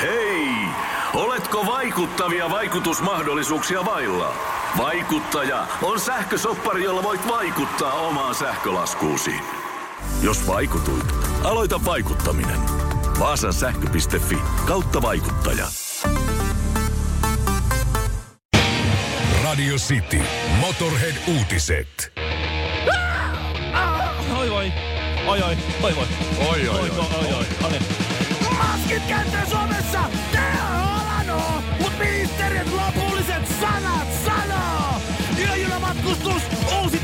Hei! Oletko vaikuttavia vaikutusmahdollisuuksia vailla? Vaikuttaja on sähkösoppari, jolla voit vaikuttaa omaan sähkölaskuusi. Jos vaikutuit, aloita vaikuttaminen. Vaasan sähkö.fi kautta vaikuttaja. Radio City. Motorhead-uutiset. Oi voi. Oi oi, oi voi. Oi, oi, oi, oi, oi. No niin. Maskit käyttöön Suomessa! Teho Mut ministeriöt lopulliset sanat sanoo! Yöjunamatkustus, uusi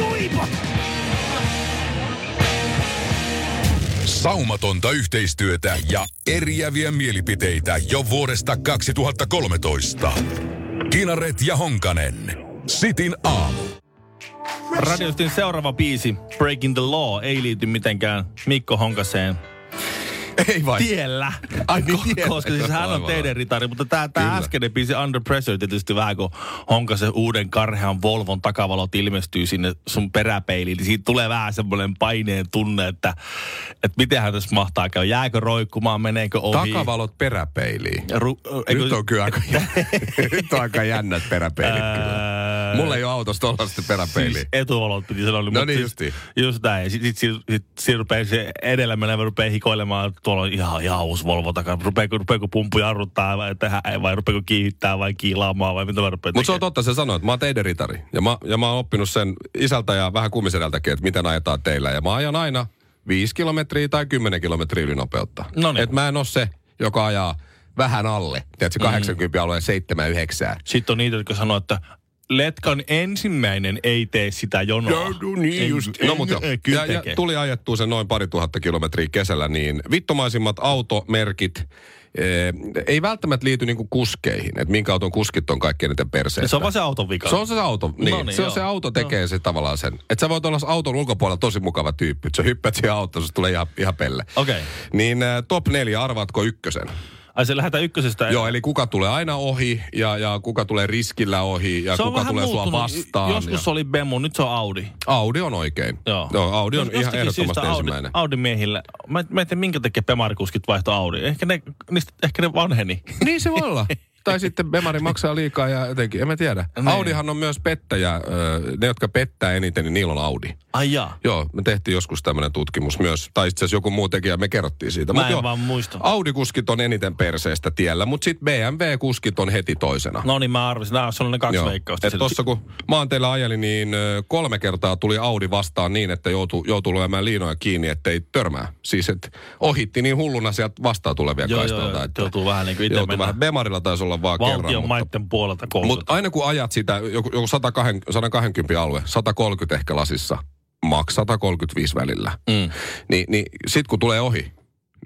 Suipot! Saumatonta yhteistyötä ja eriäviä mielipiteitä jo vuodesta 2013. Kinaret ja Honkanen. Sitin aamu. Radiostin seuraava biisi, Breaking the Law, ei liity mitenkään Mikko Honkaseen Ei vai? tiellä. Ai niin, tiellä. Koska siis hän on teidän ritari, mutta tämä, Kyllä. äskeinen biisi Under Pressure tietysti vähän, kun Honkasen uuden karhean Volvon takavalot ilmestyy sinne sun peräpeiliin, niin siitä tulee vähän semmoinen paineen tunne, että, että mitenhän tässä mahtaa käydä. Jääkö roikkumaan, meneekö ohi? Takavalot peräpeiliin. Ru- eikö- Nyt on kyllä aika, nyt on aika jännät peräpeilit kyllä. Mulla ei ole autossa tollaista peräpeiliä. Siis etuvalot piti sanoa. No mutta niin siis, justiin. Just näin. Sitten sit, sit, sit, sit rupeaa se edellä menevä rupeaa hikoilemaan, tuolla on ihan, ihan uusi Volvo takana. Rupeako, rupeako pumpu jarruttaa vai, tehdä, vai rupeako kiihittää vai kiilaamaan vai mitä mä rupean Mutta se on totta, se sanoo, että mä oon teidän ritari. Ja mä, ja mä oon oppinut sen isältä ja vähän kummisedältäkin, että miten ajetaan teillä. Ja mä ajan aina 5 kilometriä tai 10 kilometriä ylinopeutta. Noniin. Että mä en oo se, joka ajaa vähän alle. Tiedätkö, 80 alueen 7 9 Sitten on niitä, jotka sanoo, että Letkan ensimmäinen ei tee sitä jonoa. Joo, no niin Ei- just. ei- No mutta joo. ei, Kyllä ja, ja tuli ajettua sen noin pari tuhatta kilometriä kesällä, niin vittomaisimmat automerkit eh, ei välttämättä liity niinku kuskeihin, että minkä auton kuskit on kaikkein eniten perseestä. Se on vaan se auton vika. Se on se auto, niin. No niin, se on se auto tekee se tavallaan sen. Että sä voit olla auton ulkopuolella tosi mukava tyyppi. että Sä hyppäät siihen autoon, se tulee ihan, ihan pelle. Okei. Okay. Niin äh, top neljä, arvaatko ykkösen? Ai se lähdetään ykkösestä. Joo, eli kuka tulee aina ohi ja, ja kuka tulee riskillä ohi ja se kuka tulee sua muuttunut. vastaan. Joskus ja... oli Bemu, nyt se on Audi. Audi on oikein. Joo. Joo Audi on Jos- ihan ehdottomasti syystä ensimmäinen. Audi, Audi miehillä, mä, mä en tiedä minkä takia Pemarikuskit vaihto Audi. Ehkä ne, niistä, ehkä ne vanheni. Niin se voi olla. tai sitten Bemari maksaa liikaa ja jotenkin, en mä tiedä. Niin. Audihan on myös pettäjä. Ne, jotka pettää eniten, niin niillä on Audi. Ai jaa. Joo, me tehtiin joskus tämmöinen tutkimus myös. Tai itse asiassa joku muu tekijä, me kerrottiin siitä. Mä Mut en joo, vaan muista. Audi-kuskit on eniten perseestä tiellä, mutta sitten BMW-kuskit on heti toisena. No niin, mä arvasin. Nämä on sellainen kaksi veikkausta. Et tossa kun maanteilla ajelin, niin kolme kertaa tuli Audi vastaan niin, että joutuu joutuu lyömään liinoja kiinni, ettei törmää. Siis että ohitti niin hulluna sieltä vastaan tulevia Joo, kaistalta. joo, että joutuu vähän niin kuin itse joutuu vähän. Bemarilla taisi olla vaan kerran. valtion mutta- maitten puolelta koulutus. mutta aina kun ajat sitä, joku, joku 120, 120 alue, 130 ehkä lasissa, maks 135 välillä, Mm. niin, niin sit kun tulee ohi,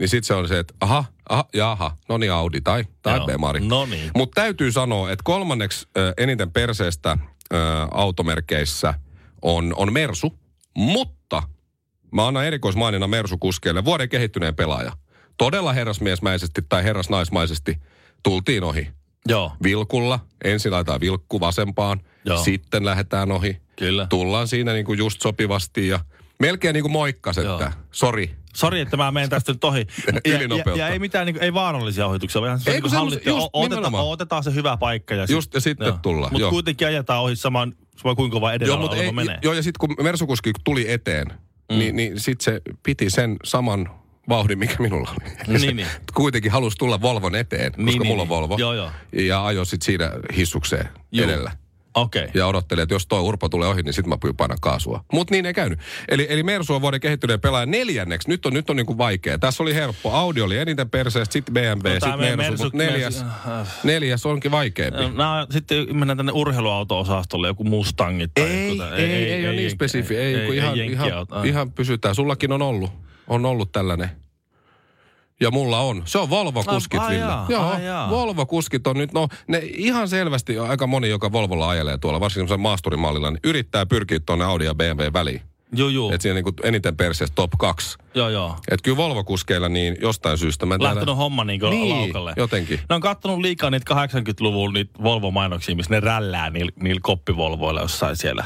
niin sit se on se, että aha, aha, jaha, no niin Audi tai, tai Joo. Bemari. No niin. Mutta täytyy sanoa, että kolmanneksi eniten perseestä automerkeissä on, on Mersu, mutta mä annan erikoismainina Mersu-kuskeille vuoden kehittyneen pelaaja. Todella herrasmiesmäisesti tai herrasnaismaisesti tultiin ohi. Joo, Vilkulla, ensin laitetaan vilkku vasempaan, Joo. sitten lähdetään ohi. kyllä. Tullaan siinä niinku just sopivasti ja melkein niinku moikkas, Joo. että sori. Sori, että mä menen tästä nyt ohi. Ja, ja, ja ei mitään, niin, ei vaarallisia ohituksia, vaan se niin semmoset- hallittu. just Otetaan, otetaan se hyvä paikka. Ja Just, ja sitten tullaan, Mutta joo. kuitenkin ajetaan ohi saman, sama kuinka vaan edellä Joo, mutta ei, menee. joo, ja sitten kun Mersukuski tuli eteen, mm. niin, niin sitten se piti sen saman vauhdin, mikä minulla oli. Niin, niin. Kuitenkin halusi tulla Volvon eteen, koska Niin, niin, mulla on niin. Volvo. Joo, joo. Ja ajoi sitten siinä hissukseen Juu. edellä. Okei. ja odottelin, että jos toi Urpo tulee ohi, niin sitten mä pyyn painaa kaasua. Mutta niin ei käynyt. Eli, eli Mersu on vuoden kehittyneen pelaaja neljänneksi. Nyt on, nyt on niinku vaikea. Tässä oli helppo. Audi oli eniten perseestä, sitten BMW, No, sitten Mersu, Mersu- mutta neljäs, Mersu- neljäs onkin vaikeampi. No, sitten mennään tänne urheiluauto-osastolle, joku Mustangit. Tai Ei, joku tä- ei, ei, ei, ole niin spesifi. Ei, ei, ihan, ihan. Ah. ihan pysytään. Sullakin on ollut, on ollut tällainen. Ja mulla on. Se on Volvo-kuskit, Ville. jaa, Joo. Volvo-kuskit on nyt, no ne ihan selvästi, aika moni, joka Volvolla ajelee tuolla, varsinkin maasturimallilla, niin yrittää pyrkiä tuonne Audi ja BMW väliin. Joo, joo. Että siinä niinku eniten perseestä top 2. Joo, joo. Että kyllä Volvo-kuskeilla niin jostain syystä. Mä Lähtenyt homma niin Niin, laukalle. jotenkin. Ne on kattonut liikaa niitä 80-luvun niitä Volvo-mainoksia, missä ne rällää niillä, niillä koppivolvoilla jossain siellä.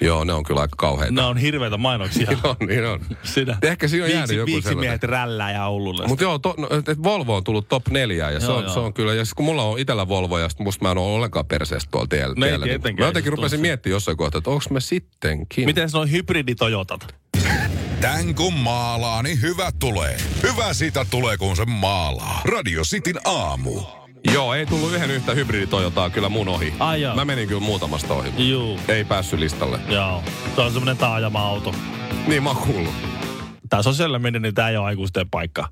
Joo, ne on kyllä aika kauheita. Ne on hirveitä mainoksia. on, niin on. Siinä. Ehkä siinä on jäänyt Viiksi- joku Viiksimiehet rällää ja Oululle. Mutta joo, to, no, et, Volvo on tullut top neljään ja se Joo, on, joo. se on kyllä, ja sit kun mulla on itellä Volvo ja sit musta mä en ole ollenkaan perseestä tuolla tiellä. No tiellä, niin mä jotenkin se rupesin miettimään jossain kohtaa, että onko mä sittenkin. Miten se on hybriditojotat? Tän kun maalaa, niin hyvä tulee. Hyvä siitä tulee, kun se maalaa. Radio Cityn aamu. Joo, ei tullut yhden yhtä hybriditojotaa kyllä mun ohi. Ai joo. Mä menin kyllä muutamasta ohi. Juu. Ei päässyt listalle. Joo. Se on semmoinen taajama-auto. Niin mä oon kuullut. Tää sosiaalinen media, niin tää ei ole aikuisten paikka.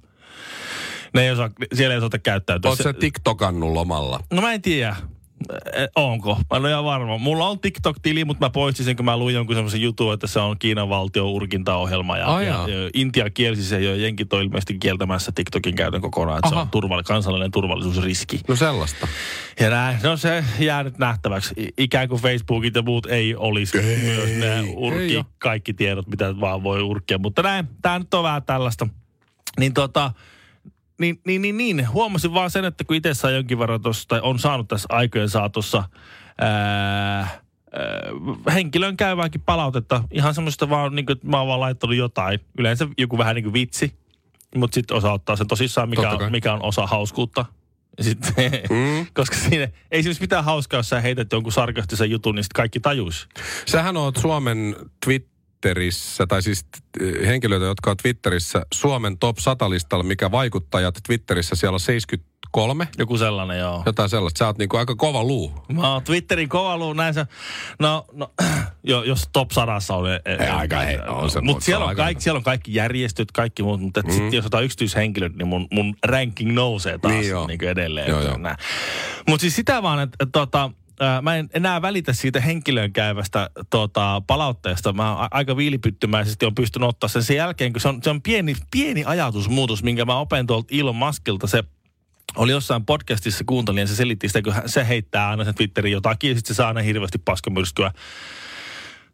Ne ei osaa, siellä ei osata käyttäytyä. Oot sä TikTokannut lomalla? No mä en tiedä. Eh, Onko? Mä en ole ihan varma. Mulla on TikTok-tili, mutta mä poistin sen, kun mä luin jonkun semmoisen jutun, että se on Kiinan valtion urkintaohjelma. Ja, Ai ja, ja Intia kielsi sen jo, jenkit on ilmeisesti kieltämässä TikTokin käytön kokonaan, että se Aha. on turvall- kansallinen turvallisuusriski. No sellaista. Ja näin, no se jää nyt nähtäväksi. Ikään kuin Facebookit ja muut ei olisi ei, myös ne ei urkki, oo. kaikki tiedot, mitä vaan voi urkkia. Mutta näin, tämä nyt on vähän tällaista. Niin tota, niin, niin, niin, niin, huomasin vaan sen, että kun itse saa jonkin verran tuossa, tai on saanut tässä aikojen saatossa ää, ää, henkilön käyvääkin palautetta. Ihan semmoista vaan, niin kuin, että mä oon vaan laittanut jotain. Yleensä joku vähän niin kuin vitsi, mutta sitten osa ottaa sen tosissaan, mikä on, mikä on osa hauskuutta. Sitten, Mm. koska siinä ei siis mitään hauskaa, jos sä heität jonkun sarkastisen jutun, niin sitten kaikki tajuis. Sähän oot Suomen Twitterissä, tai siis eh, henkilöitä, jotka on Twitterissä Suomen top 100 listalla, mikä vaikuttajat Twitterissä siellä on 73, Joku sellainen, joo. jotain sellaista. Sä oot niinku aika kova luu. Mä oon Twitterin kova luu, näin se, no, no jo, jos top sadassa on. e- Ei, aika he- on se- Mutta siellä, on kaikki, siellä on kaikki järjestöt, kaikki muut, mutta mm. sitten jos otetaan yksityishenkilöt, niin mun, mun ranking nousee taas Niin niin edelleen. Mutta siis sitä vaan, että et, tota, ää, mä en enää välitä siitä henkilöön käyvästä tota, palautteesta. Mä aika viilipyttymäisesti on pystynyt ottaa sen sen jälkeen, kun se on, se on pieni, pieni ajatusmuutos, minkä mä opin tuolta Elon Muskilta. Se oli jossain podcastissa kuuntelin ja se selitti sitä, kun se heittää aina sen Twitteriin jotakin ja sitten se saa aina hirveästi paskamyrskyä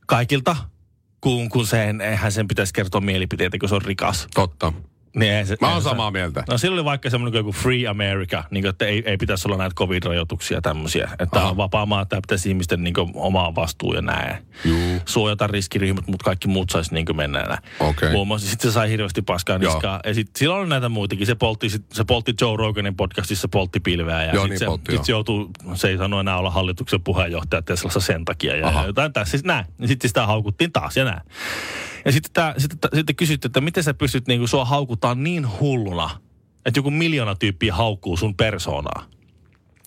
kaikilta, kun, kun sen, eihän sen pitäisi kertoa mielipiteitä, kun se on rikas. Totta. Niin se, Mä oon eihän se- samaa mieltä. No silloin oli vaikka semmoinen joku Free America, niin kuin, että ei, ei pitäisi olla näitä covid-rajoituksia tämmöisiä. Että tämä on vapaa maa, tämä pitäisi ihmisten niin kuin, omaa vastuu ja näin. Juu. Suojata riskiryhmät, mutta kaikki muut saisi niin mennä enää. Okei. Muun muassa sitten se sai hirveästi paskaa Joo. niskaa. Ja sitten silloin oli näitä muitakin. Se poltti, sit, se poltti Joe Roganin podcastissa, poltti pilveä. Ja Joo, sit niin se, poltti, sit joo. se joutuu, se ei sano enää olla hallituksen puheenjohtaja Teslassa sen takia. Ja, Aha. ja jotain tässä. Siis näin. Ja sitten sitä haukuttiin taas ja näin. Ja sitten, tää, sitten, tää- sitten kysyttiin, että miten sä pystyt niinku sua haukutaan niin hulluna, että joku miljoona tyyppiä haukkuu sun persoonaa.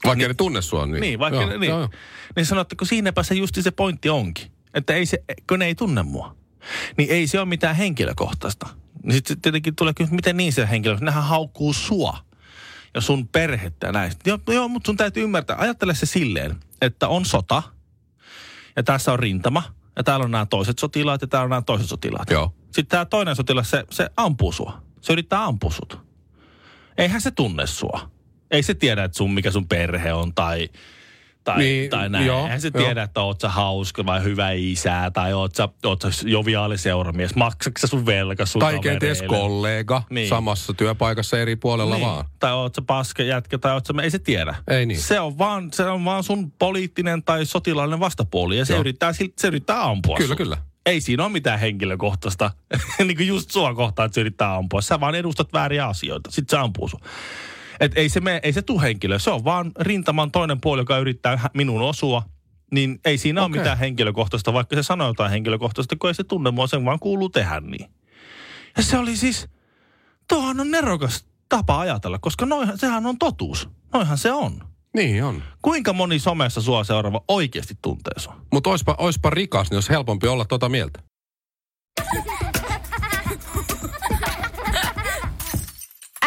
Vaikka niin, ne tunne sua, niin... Niin, vaikka joo, ne, niin. Joo, joo. Niin sanoo, että kun siinäpä se justi se pointti onkin. Että ei se, kun ne ei tunne mua. Niin ei se ole mitään henkilökohtaista. Niin sitten tietenkin tulee kyllä, miten niin se henkilö, nehän haukkuu sua ja sun perhettä ja näin. Joo, joo mutta sun täytyy ymmärtää, ajattele se silleen, että on sota ja tässä on rintama ja täällä on nämä toiset sotilaat ja täällä on nämä toiset sotilaat. Joo. Sitten tämä toinen sotilas, se, se ampuu sua. Se yrittää ampua sut. Eihän se tunne sua. Ei se tiedä, että sun, mikä sun perhe on tai, tai, Niin, tai näin. joo, Eihän se joo. tiedä, että oot sä hauska vai hyvä isä tai oot sä, oot sä joviaali seuramies. Maksatko sä sun velka sun Tai kenties kollega Niin. samassa työpaikassa eri puolella niin. vaan. Tai oot sä paska jätkä tai oot sä, ei se tiedä. Ei niin. Se on vaan, se on vaan sun poliittinen tai sotilaallinen vastapuoli ja se Joo. yrittää, se yrittää ampua Kyllä, sut. kyllä. Ei siinä ole mitään henkilökohtaista, niin kuin just sua kohtaan, että se yrittää ampua. Sä vaan edustat vääriä asioita, sit se ampuu sun. Et ei se, mene, ei se tuu henkilö, se on vaan rintaman toinen puoli, joka yrittää minun osua. Niin ei siinä ole Okei. mitään henkilökohtaista, vaikka se sanoo jotain henkilökohtaista, kun ei se tunne mua, sen vaan kuuluu tehdä niin. Ja se oli siis, tuohan on nerokas tapa ajatella, koska noihan, sehän on totuus. Noihan se on. Niin on. Kuinka moni somessa sua seuraava oikeasti tuntee sua? Mutta oispa, oispa rikas, niin olisi helpompi olla tota mieltä.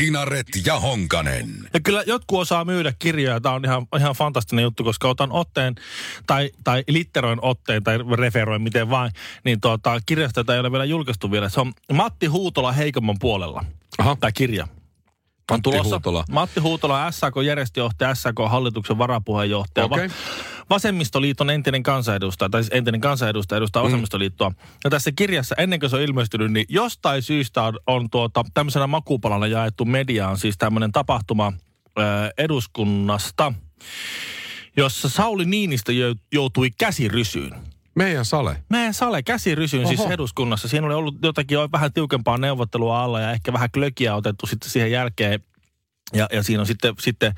Kinaret ja Honkanen. Ja kyllä jotkut osaa myydä kirjoja. Tämä on ihan, ihan fantastinen juttu, koska otan otteen tai, tai litteroin otteen tai referoin miten vain, niin tuota, kirjasta, jota ei ole vielä julkaistu vielä. Se on Matti Huutola heikomman puolella. Aha. Tämä kirja. On Matti Huutola. Matti Huutola, SAK järjestöjohtaja, SAK hallituksen varapuheenjohtaja. Okei. Va- Vasemmistoliiton entinen kansanedustaja, tai siis entinen kansanedustaja edustaa mm. vasemmistoliittoa. Ja tässä kirjassa, ennen kuin se on ilmestynyt, niin jostain syystä on, on tuota, tämmöisenä makupalana jaettu mediaan, siis tämmöinen tapahtuma ää, eduskunnasta, jossa Sauli Niinistö jou- joutui käsirysyyn. Meidän sale. Meidän Sale käsirysyyn siis Oho. eduskunnassa. Siinä oli ollut jotakin jo vähän tiukempaa neuvottelua alla ja ehkä vähän klökiä otettu sitten siihen jälkeen. Ja, ja siinä on sitten, sitten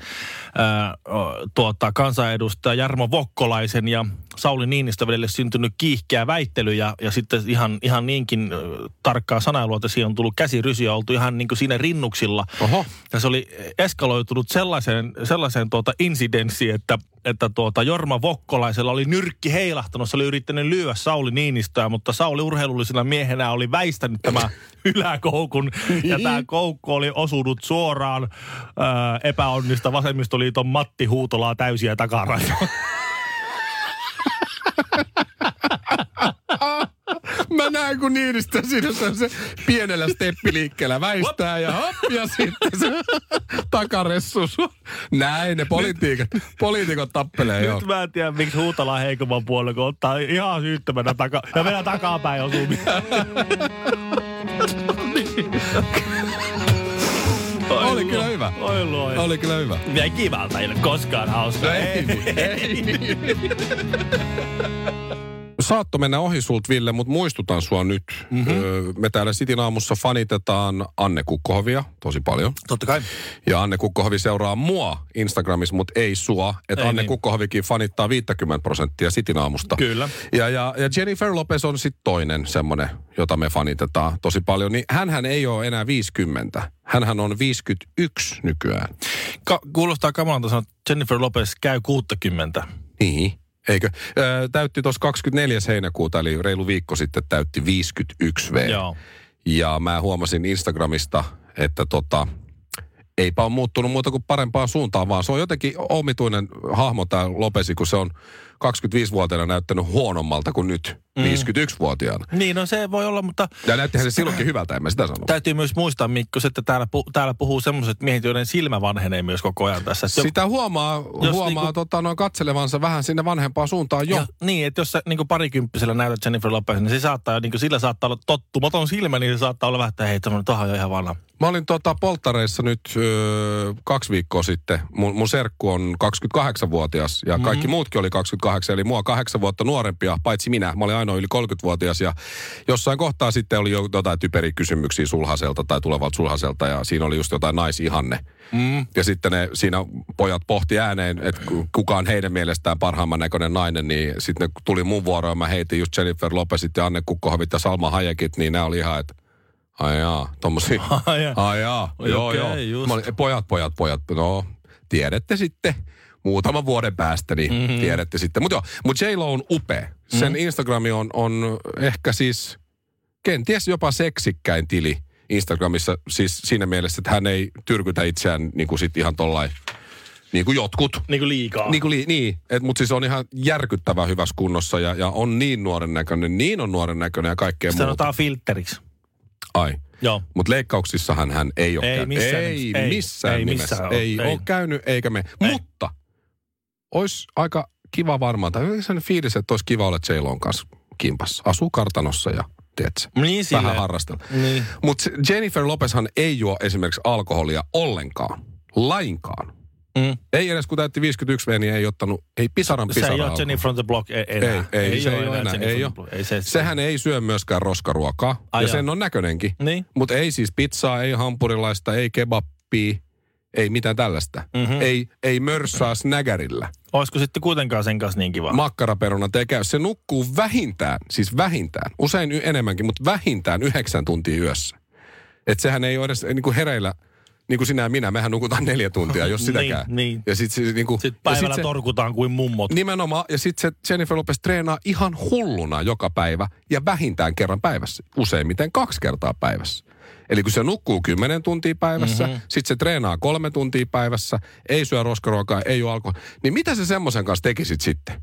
ää, tuota, kansanedustaja Jarmo Vokkolaisen ja Sauli Niinistö välille syntynyt kiihkeä väittely ja, ja sitten ihan, ihan niinkin tarkkaa sanailua, että siihen on tullut käsirysyä, oltu ihan niin kuin siinä rinnuksilla. Oho. Ja se oli eskaloitunut sellaiseen, sellaiseen tuota insidenssiin, että, että tuota Jorma Vokkolaisella oli nyrkki heilahtanut. Se oli yrittänyt lyödä Sauli Niinistöä, mutta Sauli urheilullisena miehenä oli väistänyt tämä yläkoukun. Ja tämä koukku oli osunut suoraan ää, epäonnista vasemmistoliiton Matti Huutolaa täysiä takarajoja. Mä näen, kun Niinistö siinä se, se pienellä steppiliikkeellä väistää ja hop, ja sitten se takaressus. Näin ne politiikat, poliitikot tappelee joo. Nyt mä en tiedä, miksi Huutola on heikomman puolella, kun ottaa ihan syyttömänä taka, ja vielä takapäin osuu. Oli kyllä hyvä. Oi luoja. Oli kyllä hyvä. Ja kivalta, ei ole koskaan hauska. ei, Saatto mennä ohi sulta, Ville, mutta muistutan sua nyt. Mm-hmm. Me täällä Sitin aamussa fanitetaan Anne Kukkohovia tosi paljon. Totta kai. Ja Anne Kukkohovi seuraa mua Instagramissa, mutta ei sua. Että Anne niin. Kukkohovikin fanittaa 50 prosenttia Sitin aamusta. Kyllä. Ja, ja, ja Jennifer Lopez on sitten toinen semmoinen, jota me fanitetaan tosi paljon. Niin hänhän ei ole enää 50. Hänhän on 51 nykyään. Ka- kuulostaa kamalalta sanoa, että Jennifer Lopez käy 60. Niin. Eikö? Ö, täytti tuossa 24. heinäkuuta, eli reilu viikko sitten täytti 51 V. Joo. Ja mä huomasin Instagramista, että tota, eipä ole muuttunut muuta kuin parempaan suuntaan, vaan se on jotenkin omituinen hahmo tämä Lopesi, kun se on 25-vuotiaana näyttänyt huonommalta kuin nyt Mm. 51-vuotiaana. Niin, no se voi olla, mutta Ja näyttihän se silloinkin hyvältä, en mä sitä sano. täytyy myös muistaa, Mikko, että täällä, pu- täällä puhuu semmoiset miehet, joiden silmä vanhenee myös koko ajan tässä. Että Sitä huomaa, huomaa niinku- tota, noin katselevansa vähän sinne vanhempaan suuntaan jo. Ja, niin, että jos sä niin parikymppisellä näytät Jennifer Lopez, niin se saattaa, niin sillä saattaa olla tottumaton silmä, niin se saattaa olla vähän, että hei, tämmöinen toha on jo ihan vanha. Mä olin tota polttareissa nyt ö, kaksi viikkoa sitten. Mun, mun serkku on 28-vuotias ja kaikki muutkin oli 28, eli mua kahdeksan vuotta nuorempia, paitsi minä. Mä olin ainoa yli 30-vuotias ja jossain kohtaa sitten oli jo jotain typeriä kysymyksiä sulhaselta tai tulevalta sulhaselta ja siinä oli just jotain naisihanne. Mm. Ja sitten ne siinä pojat pohti ääneen, että ku- kuka on heidän mielestään parhaimman näköinen nainen, niin sitten ne tuli mun vuoro ja mä heitin just Jennifer Lopezit ja Anne Kukkohovit ja Salma Hayekit, niin nämä oli ihan, että Ai jaa, tommosia. Ai jaa. Ai jaa, Oi, joo joo. just. Mä olin, pojat, pojat, pojat, no tiedätte sitten muutaman vuoden päästä, niin mm-hmm. tiedätte sitten. Mutta joo, mut J-Lo on upea. Sen mm-hmm. Instagrami on, on ehkä siis kenties jopa seksikkäin tili Instagramissa. Siis siinä mielessä, että hän ei tyrkytä itseään niin kuin sit ihan tollain, niin kuin jotkut. Niin kuin liikaa. Niin, kuin li, niin. mutta siis on ihan järkyttävän hyvässä kunnossa ja, ja on niin nuoren näköinen, niin on nuoren näköinen ja kaikkea Sitä muuta. sanotaan filteriksi. Ai. Joo. Mutta leikkauksissahan hän ei ole Ei käynyt. missään ei. Ei. missään Ei nimessä. missään ole. ei, Ei. ole käynyt eikä me. Ei. Mutta olisi aika kiva varmaan, tai sellainen fiilis, että olisi kiva olla j kanssa kimpassa. Asuu kartanossa ja tiedätkö, Niin vähän silleen. harrastella. Niin. Mutta Jennifer Lopezhan ei juo esimerkiksi alkoholia ollenkaan. Lainkaan. Mm. Ei edes kun täytti 51 V, niin ei ottanut, ei pisaran Se pisaraa. ei ole. Jenny from the Block e- enää. Ei, ei, se ei ole enää. Jenny Ei ole. Ei se, Sehän ei syö myöskään roskaruokaa. Ai ja jaa. sen on näköinenkin. Niin. Mutta ei siis pizzaa, ei hampurilaista, ei kebappia, ei mitään tällaista. Mhm. Mm-hmm. Ei, ei mörssaa snägärillä. Olisiko sitten kuitenkaan sen kanssa niin kiva? Makkaraperunat ei käy. Se nukkuu vähintään, siis vähintään, usein enemmänkin, mutta vähintään yhdeksän tuntia yössä. Et sehän ei ole edes niin kuin hereillä, niin kuin sinä ja minä, mehän nukutaan neljä tuntia, jos sitäkään. Niin, niin. Ja sitten siis, niin kuin, sitten ja sit päivällä se, torkutaan kuin mummot. Nimenomaan, ja sitten se Jennifer Lopez treenaa ihan hulluna joka päivä ja vähintään kerran päivässä. Useimmiten kaksi kertaa päivässä. Eli kun se nukkuu 10 tuntia päivässä, Mhm. mm-hmm. sitten se treenaa kolme tuntia päivässä, ei syö roskaruokaa, ei juo alkoholia, niin mitä se semmoisen kanssa tekisit sitten?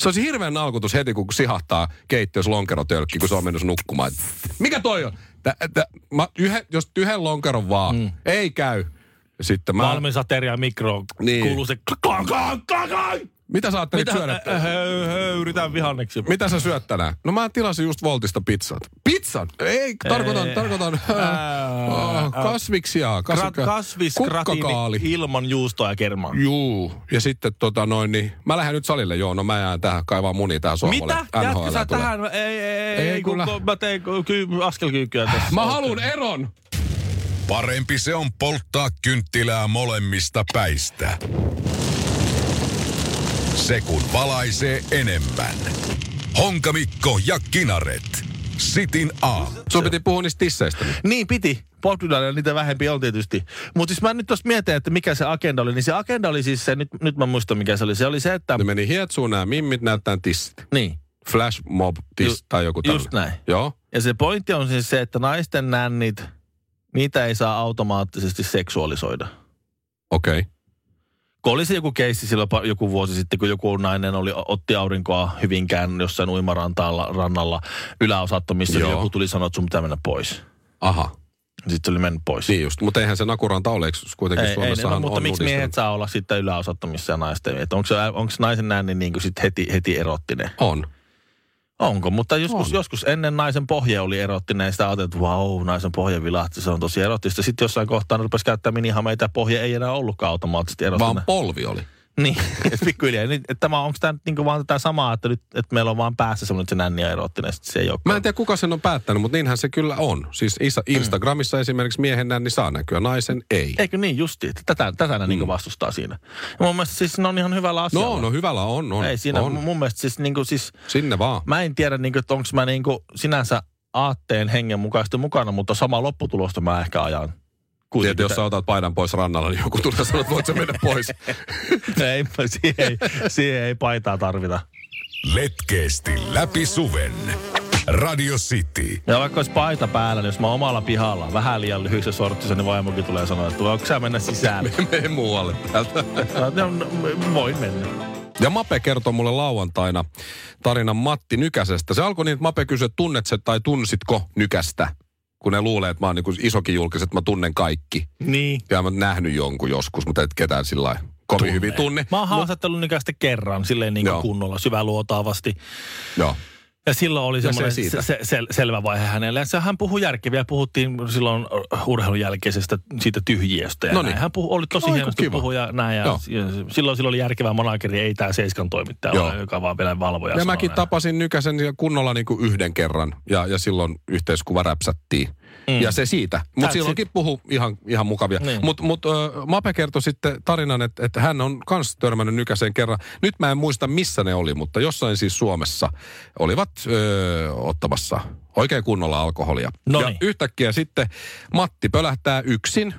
Se olisi hirveän alkutus heti, kun sihahtaa keittiössä lonkerotölkki, kun se on mennyt nukkumaan. Mikä toi on? Tä, tä, mä, yhden, jos yhden lonkeron vaan, mm. ei käy. Sitten mä, Valmis ateria mikro. Niin. Kuuluu se klang, klang, klang, klang. Mitä sä ajattelit Mitä? syödä? Äh, höy, yritän vihanneksi. Mitä sä syöt tänään? No mä tilasin just Voltista pizzat. Pizzan? Ei, tarkoitan, Ei. tarkoitan Ää, äh, kasviksia. Kas, Krat, kasvisgratiini kukkakaali. ilman juustoa ja kermaa. Juu, ja sitten tota noin, niin mä lähden nyt salille, joo, no mä jään tähän kaivaa muni tähän sohvalle. Mitä? Jätkö sä tulee. tähän? Ei, ei, ei, kun mä teen ky, askelkyykkyä tässä. Mä haluun eron! Parempi se on polttaa kynttilää molemmista päistä. Se kun valaisee enemmän. Honkamikko ja Kinaret. Sitin aamu. Sun piti puhua niistä tisseistä nyt. Niin piti. Polkkyydellä niitä vähempi on tietysti. Mutta siis mä nyt tuossa mietin, että mikä se agenda oli. Niin se agenda oli siis se, nyt, nyt mä muistan mikä se oli. Se oli se, että... Ne meni hietsuun nämä mimmit näyttää tissit. Niin. Flash mob tiss Ju- tai joku tällainen. Just näin. Joo. Ja se pointti on siis se, että naisten nännit, niitä ei saa automaattisesti seksuaalisoida. Okei. Okay. Kun oli se joku keissi silloin joku vuosi sitten, kun joku nainen oli, otti aurinkoa Hyvinkään jossain uimarantalla rannalla yläosattomissa, niin joku tuli sanoa, että sun pitää mennä pois. Aha. Sitten oli mennyt pois. Niin just, mutta eihän se nakuranta ole, eikö kuitenkin ei, ei, Suomessahan no, mutta on miksi nudistunut? miehet saa olla sitten yläosattomissa ja naisten? Onko, se, onko naisen nänni niin kuin sit heti, heti erottinen? On. Onko, mutta joskus, On. joskus ennen naisen pohje oli erottinen ja sitä ajateltiin, että vau, naisen pohje vilahti, se on tosi erottista. Sitten jossain kohtaa ne rupesi käyttää minihameita ja pohje ei enää ollutkaan automaattisesti erottinen. Vaan polvi oli. Niin, pikkuhiljaa. Niin, että tämä, onko tämä niinku vaan tätä samaa, että nyt että meillä on vaan päässä semmoinen, että se nänni sitten se ei ole. Mä en tiedä, kuka sen on päättänyt, mutta niinhän se kyllä on. Siis Isa- Instagramissa esimerkiksi miehen nänni saa näkyä, naisen ei. Eikö niin justi, tätä, tätä ne mm. niinku vastustaa siinä. Ja mun mielestä siis ne on ihan hyvällä asialla. No, no hyvällä on, on. Ei siinä on. mun mielestä siis, niinku, siis Sinne vaan. mä en tiedä niinku, että onko mä niinku sinänsä aatteen hengen mukaisesti mukana, mutta sama lopputulosta mä ehkä ajan. Tiedätkö, jos sä otat paidan pois rannalla, niin joku tulee sanoa, että voit sä mennä pois. ei, siihen, ei, siihen ei paitaa tarvita. Letkeästi läpi suven. Radio City. Ja vaikka olisi paita päällä, niin jos mä omalla pihalla vähän liian lyhyissä sortissa, niin vaimokin tulee sanoa, että voiko sä mennä sisään? Mene muualle täältä. No, no, voin mennä. Ja Mape kertoi mulle lauantaina tarinan Matti Nykäsestä. Se alkoi niin, että Mape kysyi, että tunnet sä tai tunsitko Nykästä? Kun ne luulee, että mä oon niin isokin julkis, että mä tunnen kaikki. Niin. Ja mä oon nähnyt jonkun joskus, mutta et ketään sillä kovin Tunne. hyvin tunne. Mä oon haastattellut nykästä kerran, silleen niin kunnolla, syväluotaavasti. Joo. Ja silloin oli se semmoinen siitä. se, se, selvä vaihe hänelle. Ja se, hän puhui järkeviä. Puhuttiin silloin urheilun jälkeisestä siitä tyhjiöstä. Ja No näin. niin. Hän puhui, oli tosi No, hienosti kiva. puhui ja näin. Ja, ja silloin, silloin oli järkevä monakeri, ei tämä Seiskan toimittaja, Joo. ole, joka vaan vielä valvoja. Ja mäkin näin. tapasin Nykäsen kunnolla niin kuin yhden kerran. Ja, ja silloin yhteiskuva räpsättiin. Mm. Ja se siitä. Mutta silloinkin puhu ihan, ihan mukavia. Niin. Mutta mut, äh, Mape kertoi sitten tarinan, että, että hän on kans törmännyt Nykäseen kerran. Nyt mä en muista missä ne oli, mutta jossain siis Suomessa olivat öö, ottamassa oikein kunnolla alkoholia. Noniin. Ja yhtäkkiä sitten Matti pölähtää yksin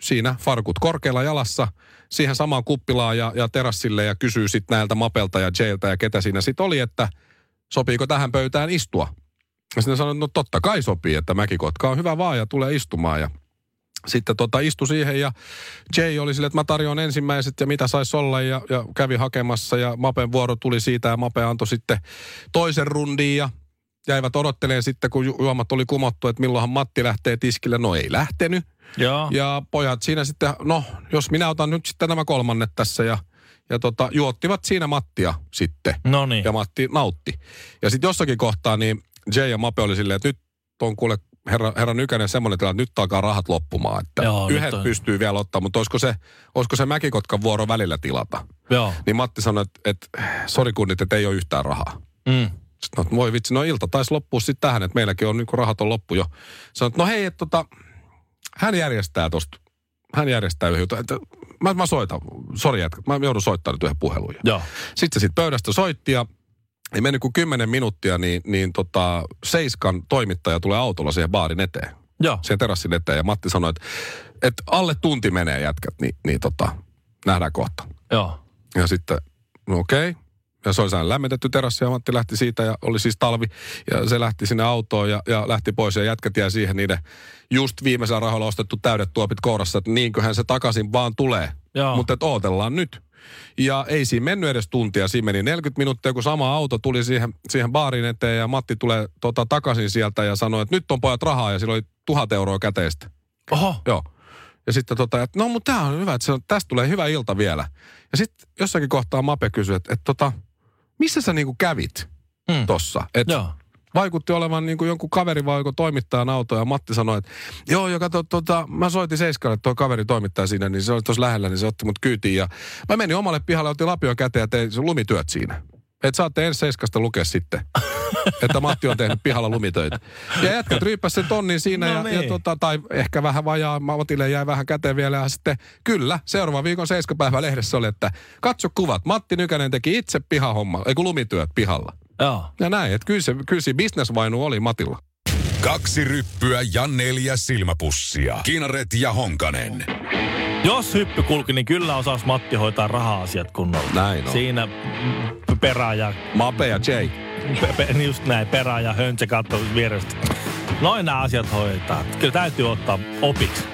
siinä farkut korkealla jalassa siihen samaan kuppilaan ja, ja terassille ja kysyy sitten näiltä Mapelta ja Jailta ja ketä siinä sitten oli, että sopiiko tähän pöytään istua. Ja sitten sanoin, no totta kai sopii, että Mäkikotka on hyvä vaan ja tulee istumaan ja sitten tota istui siihen ja Jay oli sille, että mä tarjoan ensimmäiset ja mitä sais olla ja, ja kävi hakemassa ja Mapen vuoro tuli siitä ja Mape antoi sitten toisen rundin ja jäivät odottelemaan sitten, kun ju- juomat oli kumottu, että milloinhan Matti lähtee tiskille. No ei lähtenyt. Joo. Ja pojat siinä sitten, no jos minä otan nyt sitten nämä kolmannet tässä ja, ja tota, juottivat siinä Mattia sitten. No niin. Ja Matti nautti. Ja sitten jossakin kohtaa niin Jay ja Mape oli silleen, että nyt on kuule herra, herra Nykänen semmoinen tilanne, että nyt alkaa rahat loppumaan. Että Joo, yhdet on. pystyy vielä ottaa, mutta olisiko se, olisiko se Mäkikotkan vuoro välillä tilata? Joo. Niin Matti sanoi, että, että sori kunnit, että ei ole yhtään rahaa. Mm. Sitten no, voi vitsi, no ilta taisi loppua sitten tähän, että meilläkin on niin rahat on loppu jo. Sanoin, että no hei, että tota, hän järjestää tosta, hän järjestää yhden jutun. Että mä, mä soitan, sori jätkä, mä joudun soittamaan nyt yhden puhelun. Joo. Sitten se sitten pöydästä soitti ja ei mennyt kuin kymmenen minuuttia, niin, niin tota, Seiskan toimittaja tulee autolla siihen baarin eteen. Joo. Siihen terassin eteen. Ja Matti sanoi, että, että alle tunti menee jätkät, niin, niin tota, nähdään kohta. Joo. Ja sitten, no okei. Ja se oli sellainen lämmitetty terassi ja Matti lähti siitä ja oli siis talvi. Ja se lähti sinne autoon ja, ja lähti pois ja jätkät jäi siihen niiden just viimeisellä rahoilla ostettu täydet tuopit kourassa, että niinköhän se takaisin vaan tulee. Mutta että ootellaan nyt. Ja ei siinä mennyt edes tuntia, siinä meni 40 minuuttia, kun sama auto tuli siihen, siihen baarin eteen ja Matti tulee tota, takaisin sieltä ja sanoi, että nyt on pojat rahaa ja sillä oli tuhat euroa käteistä. Oho. Joo. Ja sitten tota, että no mutta tämä on hyvä, että se on, tästä tulee hyvä ilta vielä. Ja sitten jossakin kohtaa Mape kysyi, että, että tota, missä sä niinku kävit Mm. tossa? Et Joo. Vaikutti olevan niinku jonkun kaveri vai joku toimittajan auto ja Matti sanoi, että joo, joka to, tota, mä soitin Seiskalle, että tuo kaveri toimittaa siinä, niin se oli tuossa lähellä, niin se otti mut kyytiin ja mä menin omalle pihalle, otin lapion käteen ja tein lumityöt siinä. Että saatte ensi Seiskasta lukea sitten, että Matti on tehnyt pihalla lumitöitä. Ja jätkät ryyppäs sen tonnin siinä No ja, ja niin. tota, tai ehkä vähän vajaa, Matille jäi vähän käteen vielä ja sitten kyllä, seuraavan viikon seiskapäivä lehdessä oli, että katso kuvat, Matti Nykänen teki itse pihahomma, ei kun lumityöt pihalla. Joo. Ja näin, että kyllä se, kyllä se bisnesvainu oli Matilla. Kaksi ryppyä ja neljä silmäpussia. Kinaret ja Honkanen. Jos hyppy kulki, niin kyllä osaisi Matti hoitaa raha-asiat kunnolla. Näin on. Siinä perä ja, Mape ja Jay. pe, pe, niin just näin, perä ja höntse katsoo vierestä. Noin nämä asiat hoitaa. Kyllä täytyy ottaa opiksi.